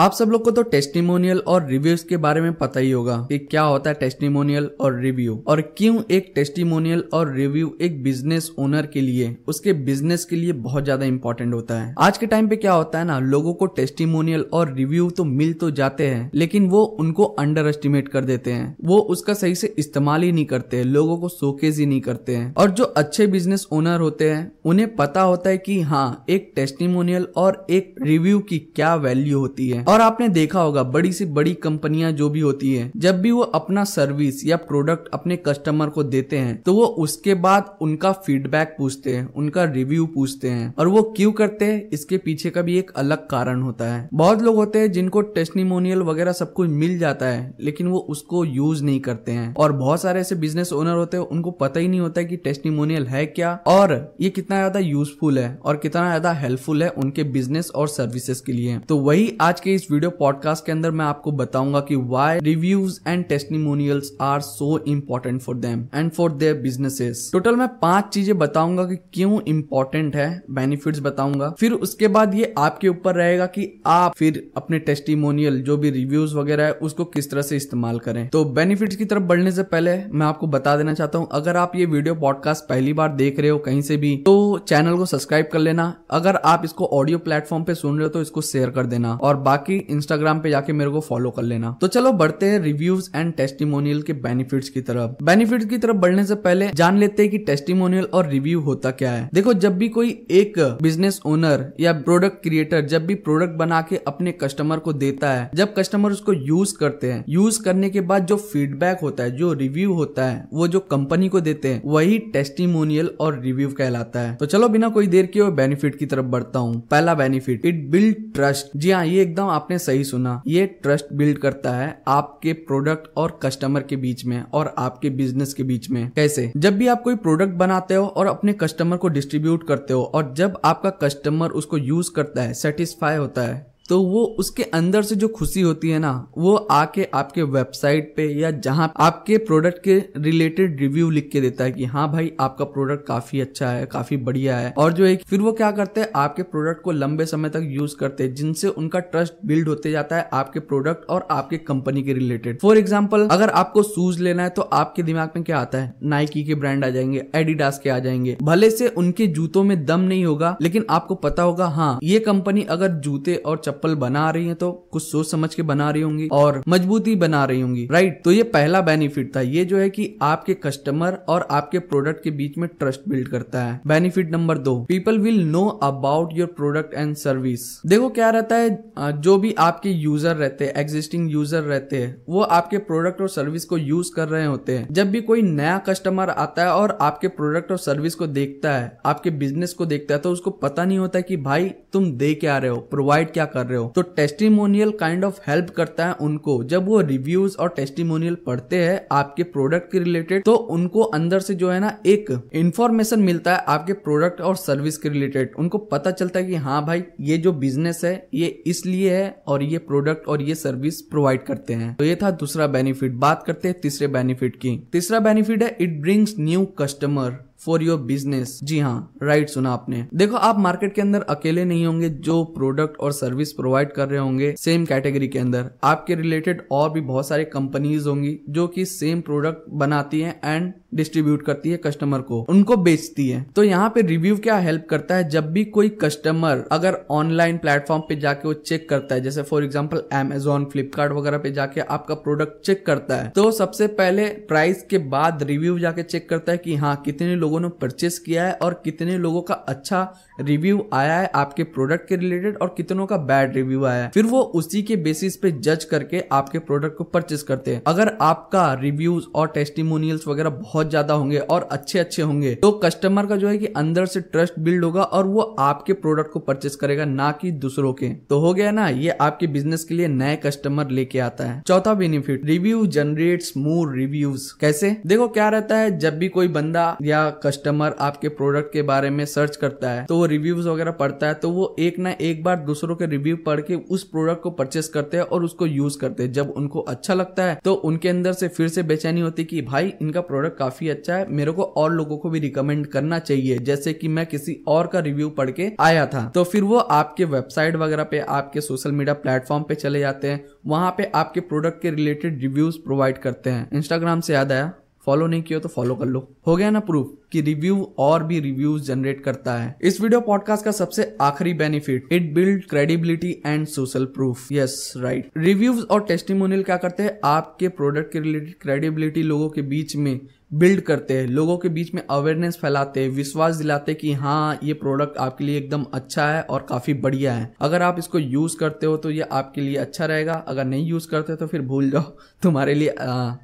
आप सब लोग को तो टेस्टिमोनियल और रिव्यूज़ के बारे में पता ही होगा कि क्या होता है टेस्टिमोनियल और रिव्यू और क्यों एक टेस्टिमोनियल और रिव्यू एक बिज़नेस ओनर के लिए, उसके बिज़नेस के लिए बहुत ज़्यादा इंपॉर्टेंट होता है। आज के टाइम पे क्या होता है ना, लोगों को टेस्टिमोनियल और रिव्यू तो मिल तो जाते हैं, लेकिन वो उनको अंडर एस्टिमेट कर देते हैं। वो उसका सही से इस्तेमाल ही नहीं करते लोगों को शोकेज ही नहीं करते हैं। और जो अच्छे बिज़नेस ओनर होते हैं, उन्हें पता होता है कि हाँ एक टेस्टिमोनियल और एक रिव्यू की क्या वैल्यू होती है। और आपने देखा होगा, बड़ी से बड़ी कंपनियाँ जो भी होती है, जब भी वो अपना सर्विस या प्रोडक्ट अपने कस्टमर को देते हैं तो वो उसके बाद उनका फीडबैक पूछते हैं, उनका रिव्यू पूछते हैं। और वो क्यों करते हैं, इसके पीछे का भी एक अलग कारण होता है। बहुत लोग होते हैं जिनको टेस्टिमोनियल वगैरह सब कुछ मिल जाता है, लेकिन वो उसको यूज़ नहीं करते हैं। और बहुत सारे ऐसे बिज़नेस ओनर होते हैं, उनको पता ही नहीं होता है कि टेस्टिमोनियल है क्या, और ये कितना ज़्यादा यूजफुल है, और कितना ज़्यादा हेल्पफुल है उनके बिज़नेस और सर्विसेज़ के लिए। तो वही आज के इस वीडियो पॉडकास्ट के अंदर मैं आपको बताऊँगा कि why reviews and testimonials are so important for them and for their businesses total मैं पाँच चीज़ें बताऊँगा कि क्यों इम्पोर्टेंट है बेनिफिट्स बताऊँगा। फिर उसके बाद ये आपके ऊपर रहेगा कि आप फिर अपने टेस्टिमोनियल जो भी रिव्यूज़ वगैरह है, उसको किस तरह से इस्तेमाल करें। तो बेनिफिट्स की तरफ़ बढ़ने से पहले मैं आपको बता देना चाहता हूँ, अगर आप ये वीडियो पॉडकास्ट पहली बार देख रहे हो कहीं से भी तो चैनल को सब्सक्राइब कर लेना। अगर आप इसको ऑडियो प्लेटफॉर्म पे सुन रहे हो तो इसको शेयर कर देना। और बाकी इंस्टाग्राम पे जाके मेरे को फॉलो कर लेना। तो चलो बढ़ते हैं रिव्यूज़ एंड टेस्टिमोनियल के बेनिफिट्स की तरफ़। बेनिफिट्स की तरफ़ बढ़ने से पहले जान लेते हैं कि टेस्टिमोनियल और रिव्यू होता क्या है। देखो, जब भी कोई एक बिज़नेस ओनर या प्रोडक्ट क्रिएटर जब भी प्रोडक्ट बना के अपने कस्टमर को देता है, जब कस्टमर उसको यूज़ करते हैं यूज़ करने के बाद जो फीडबैक होता है, जो रिव्यू होता है, वो जो कंपनी को देते हैं, वही टेस्टिमोनियल और रिव्यू कहलाता है। तो चलो बिना कोई देर के बेनिफिट की तरफ़ बढ़ता हूँ। पहला बेनिफिट इट बिल्ड ट्रस्ट जी हाँ ये एकदम आपने सही सुना, ये ट्रस्ट बिल्ड करता है आपके प्रोडक्ट और कस्टमर के बीच में और आपके बिज़नेस के बीच में। कैसे? जब भी आप कोई प्रोडक्ट बनाते हो और अपने कस्टमर को डिस्ट्रीब्यूट करते हो और जब आपका कस्टमर उसको यूज़ करता है सेटिस्फाई होता है तो वो उसके अंदर से जो खुशी होती है ना, वो आके आपके वेबसाइट पे या जहाँ आपके प्रोडक्ट के रिलेटेड रिव्यू लिख के देता है कि हाँ भाई, आपका प्रोडक्ट काफ़ी अच्छा है, काफ़ी बढ़िया है। और जो एक, फिर वो क्या करते हैं, आपके प्रोडक्ट को लंबे समय तक यूज़ करते हैं, जिनसे उनका ट्रस्ट बिल्ड होते जाता है आपके प्रोडक्ट और आपके कंपनी के रिलेटेड फॉर एग्ज़ाम्पल अगर आपको शूज़ लेना है तो आपके दिमाग में क्या आता है? नाइकी के ब्रांड आ जाएँगे एडिडास के आ जाएँगे। भले से उनके जूतों में दम नहीं होगा, लेकिन आपको पता होगा हाँ ये कंपनी अगर जूते और चप्पल चप्पल बना रही है तो कुछ सोच समझ के बना रही होंगी और मजबूती बना रही होंगी राइट तो ये पहला बेनिफिट था। ये जो है कि आपके कस्टमर और आपके प्रोडक्ट के बीच में ट्रस्ट बिल्ड करता है। बेनिफिट नंबर दो people will know about your product and service देखो क्या रहता है जो भी आपके यूज़र रहते हैं एग्जिस्टिंग यूज़र रहते हैं, वो आपके प्रोडक्ट और सर्विस को यूज़ कर रहे होते हैं। जब भी कोई नया कस्टमर आता है और आपके प्रोडक्ट और सर्विस को देखता है, आपके बिज़नेस को देखता है तो उसको पता नहीं होता कि, भाई, तुम दे क्या रहे हो? प्रोवाइड क्या कर रहे हो। तो टेस्टिमोनियल काइंड ऑफ़ हेल्प करता है उनको। जब वो रिव्यूज़ और टेस्टिमोनियल पढ़ते हैं आपके प्रोडक्ट के रिलेटेड तो उनको अंदर से जो है ना एक इंफॉर्मेशन मिलता है आपके प्रोडक्ट और सर्विस के रिलेटेड उनको पता चलता है कि हाँ भाई, ये जो बिज़नेस है, ये इसलिए है और ये प्रोडक्ट और ये सर्विस प्रोवाइड करते हैं। तो ये था दूसरा बेनिफिट बात करते हैं तीसरे बेनिफिट की। तीसरा बेनिफिट है it brings new customer for your business जी हाँ राइट सुना आपने। देखो, आप मार्केट के अंदर अकेले नहीं होंगे, जो प्रोडक्ट और सर्विस प्रोवाइड कर रहे होंगे सेम कैटेगरी के अंदर। आपके रिलेटेड और भी बहुत सारी कंपनीज़ होंगी, जो कि सेम प्रोडक्ट बनाती हैं एंड डिस्ट्रीब्यूट करती है कस्टमर को, उनको बेचती है। तो यहाँ पे रिव्यू क्या हेल्प करता है? जब भी कोई कस्टमर अगर ऑनलाइन प्लेटफॉर्म पे जाके वो चेक करता है, जैसे फॉर एग्ज़ाम्पल एमेजोन फ्लिपकार्ट वगैरह पे जाके आपका प्रोडक्ट चेक करता है तो सबसे पहले प्राइस के बाद रिव्यू जाके चेक करता है कि हाँ कितने लोगों ने परचेस किया है और कितने लोगों का अच्छा रिव्यू आया है आपके प्रोडक्ट के रिलेटेड और कितनों का बैड रिव्यू आया है। फिर वो उसी के बेसिस पे जज करके आपके प्रोडक्ट को परचेस करते हैं। अगर आपका रिव्यूज़ और टेस्टिमोनियल्स वगैरह बहुत ज़्यादा होंगे और अच्छे अच्छे होंगे तो कस्टमर का जो है कि अंदर से ट्रस्ट बिल्ड होगा और वो आपके प्रोडक्ट को परचेस करेगा, ना कि दूसरों के। तो हो गया ना, ये आपके बिज़नेस के लिए नए कस्टमर लेके आता है। चौथा benefit review generates more reviews कैसे? देखो क्या रहता है, जब भी कोई बंदा या कस्टमर आपके प्रोडक्ट के बारे में सर्च करता है तो वो रिव्यूज़ वगैरह पढ़ता है तो वो एक ना एक बार दूसरों के रिव्यू पढ़ के उस प्रोडक्ट को परचेस करते हैं और उसको यूज़ करते हैं। जब उनको अच्छा लगता है तो उनके अंदर से फिर से बेचैनी होती कि भाई, इनका प्रोडक्ट काफ़ी अच्छा है, मेरे को और लोगों को भी रिकमेंड करना चाहिए। जैसे कि मैं किसी और का रिव्यू पढ़ के आया था तो फिर वो आपके वेबसाइट वगैरह पे, आपके सोशल मीडिया प्लेटफॉर्म पे चले जाते हैं। वहाँ पे आपके प्रोडक्ट के रिलेटेड रिव्यूज़ प्रोवाइड करते हैं। इंस्टाग्राम से याद आया? फॉलो नहीं किया तो फॉलो कर लो। हो गया ना प्रूफ कि रिव्यू और भी रिव्यूज़ जनरेट करता है। इस वीडियो पॉडकास्ट का सबसे आखिरी benefit it build credibility and social proof yes right reviews और टेस्टिमोनियल क्या करते हैं? आपके प्रोडक्ट के रिलेटेड क्रेडिबिलिटी लोगों के बीच में बिल्ड करते हैं। लोगों के बीच में अवेयरनेस फैलाते हैं विश्वास दिलाते कि हाँ ये प्रोडक्ट आपके लिए एकदम अच्छा है और काफ़ी बढ़िया है। अगर आप इसको यूज़ करते हो तो ये आपके लिए अच्छा रहेगा। अगर नहीं यूज़ करते तो फिर भूल जाओ। तुम्हारे लिए आ,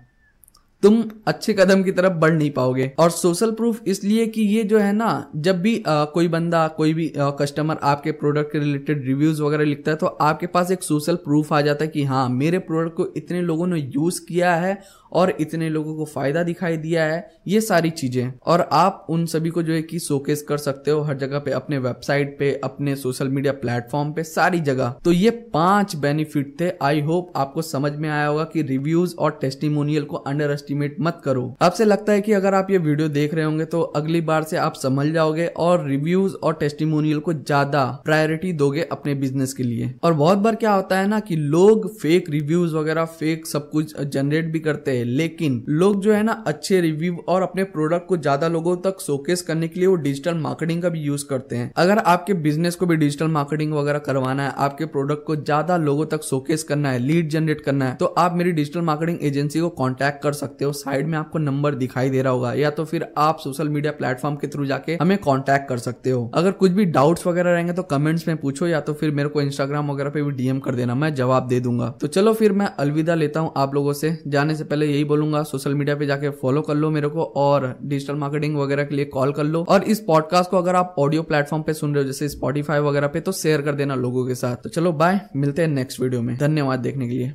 तुम अच्छे कदम की तरफ़ बढ़ नहीं पाओगे। और सोशल प्रूफ इसलिए कि ये जो है ना जब भी आ, कोई बंदा कोई भी आ, कस्टमर आपके प्रोडक्ट के रिलेटेड रिव्यूज़ वगैरह लिखता है तो आपके पास एक सोशल प्रूफ आ जाता है कि हाँ मेरे प्रोडक्ट को इतने लोगों ने यूज़ किया है और इतने लोगों को फ़ायदा दिखाई दिया है। ये सारी चीज़ें और आप उन सभी को जो है कि शोकेस कर सकते हो हर जगह पे अपने वेबसाइट पे अपने सोशल मीडिया प्लेटफॉर्म पे सारी जगह। तो ये पाँच बेनिफिट थे। आई होप आपको समझ में आया होगा कि रिव्यूज़ और टेस्टिमोनियल को अंडर एस्टिमेट मत करो। आपसे लगता है कि अगर आप ये वीडियो देख रहे होंगे तो अगली बार से आप समझ जाओगे और रिव्यूज़ और टेस्टिमोनियल को ज़्यादा प्रायोरिटी दोगे अपने बिज़नेस के लिए। और बहुत बार क्या होता है ना कि लोग फेक रिव्यूज़ वगैरह फेक सब कुछ जनरेट भी करते हैं, लेकिन लोग जो है ना अच्छे रिव्यू और अपने प्रोडक्ट को ज़्यादा लोगों तक शोकेस करने के लिए वो डिजिटल मार्केटिंग का भी यूज़ करते हैं। अगर आपके बिज़नेस को भी डिजिटल मार्केटिंग वगैरह करवाना है, आपके प्रोडक्ट को ज़्यादा लोगों तक शोकेस करना है लीड जनरेट करना है तो आप मेरी डिजिटल मार्केटिंग एजेंसी को कॉन्टेक्ट कर सकते हो। साइड में आपको नंबर दिखाई दे रहा होगा, या तो फिर आप सोशल मीडिया प्लेटफॉर्म के थ्रू जाके हमें कॉन्टैक्ट कर सकते हो। अगर कुछ भी डाउट्स वगैरह रहेंगे तो कमेंट्स में पूछो, या तो फिर मेरे को इंस्टाग्राम वगैरह पे भी डीएम कर देना, मैं जवाब दे दूँगा। तो चलो फिर मैं अलविदा लेता हूँ आप लोगों से। जाने से पहले यही बोलूँगा, सोशल मीडिया पे जाके फॉलो कर लो मेरे को, और डिजिटल मार्केटिंग वगैरह के लिए कॉल कर लो। और इस पॉडकास्ट को अगर आप ऑडियो प्लेटफॉर्म पे सुन रहे हो, जैसे स्पॉटीफाई वगैरह पे तो शेयर कर देना लोगों के साथ। तो चलो बाय मिलते हैं नेक्स्ट वीडियो में। धन्यवाद देखने के लिए।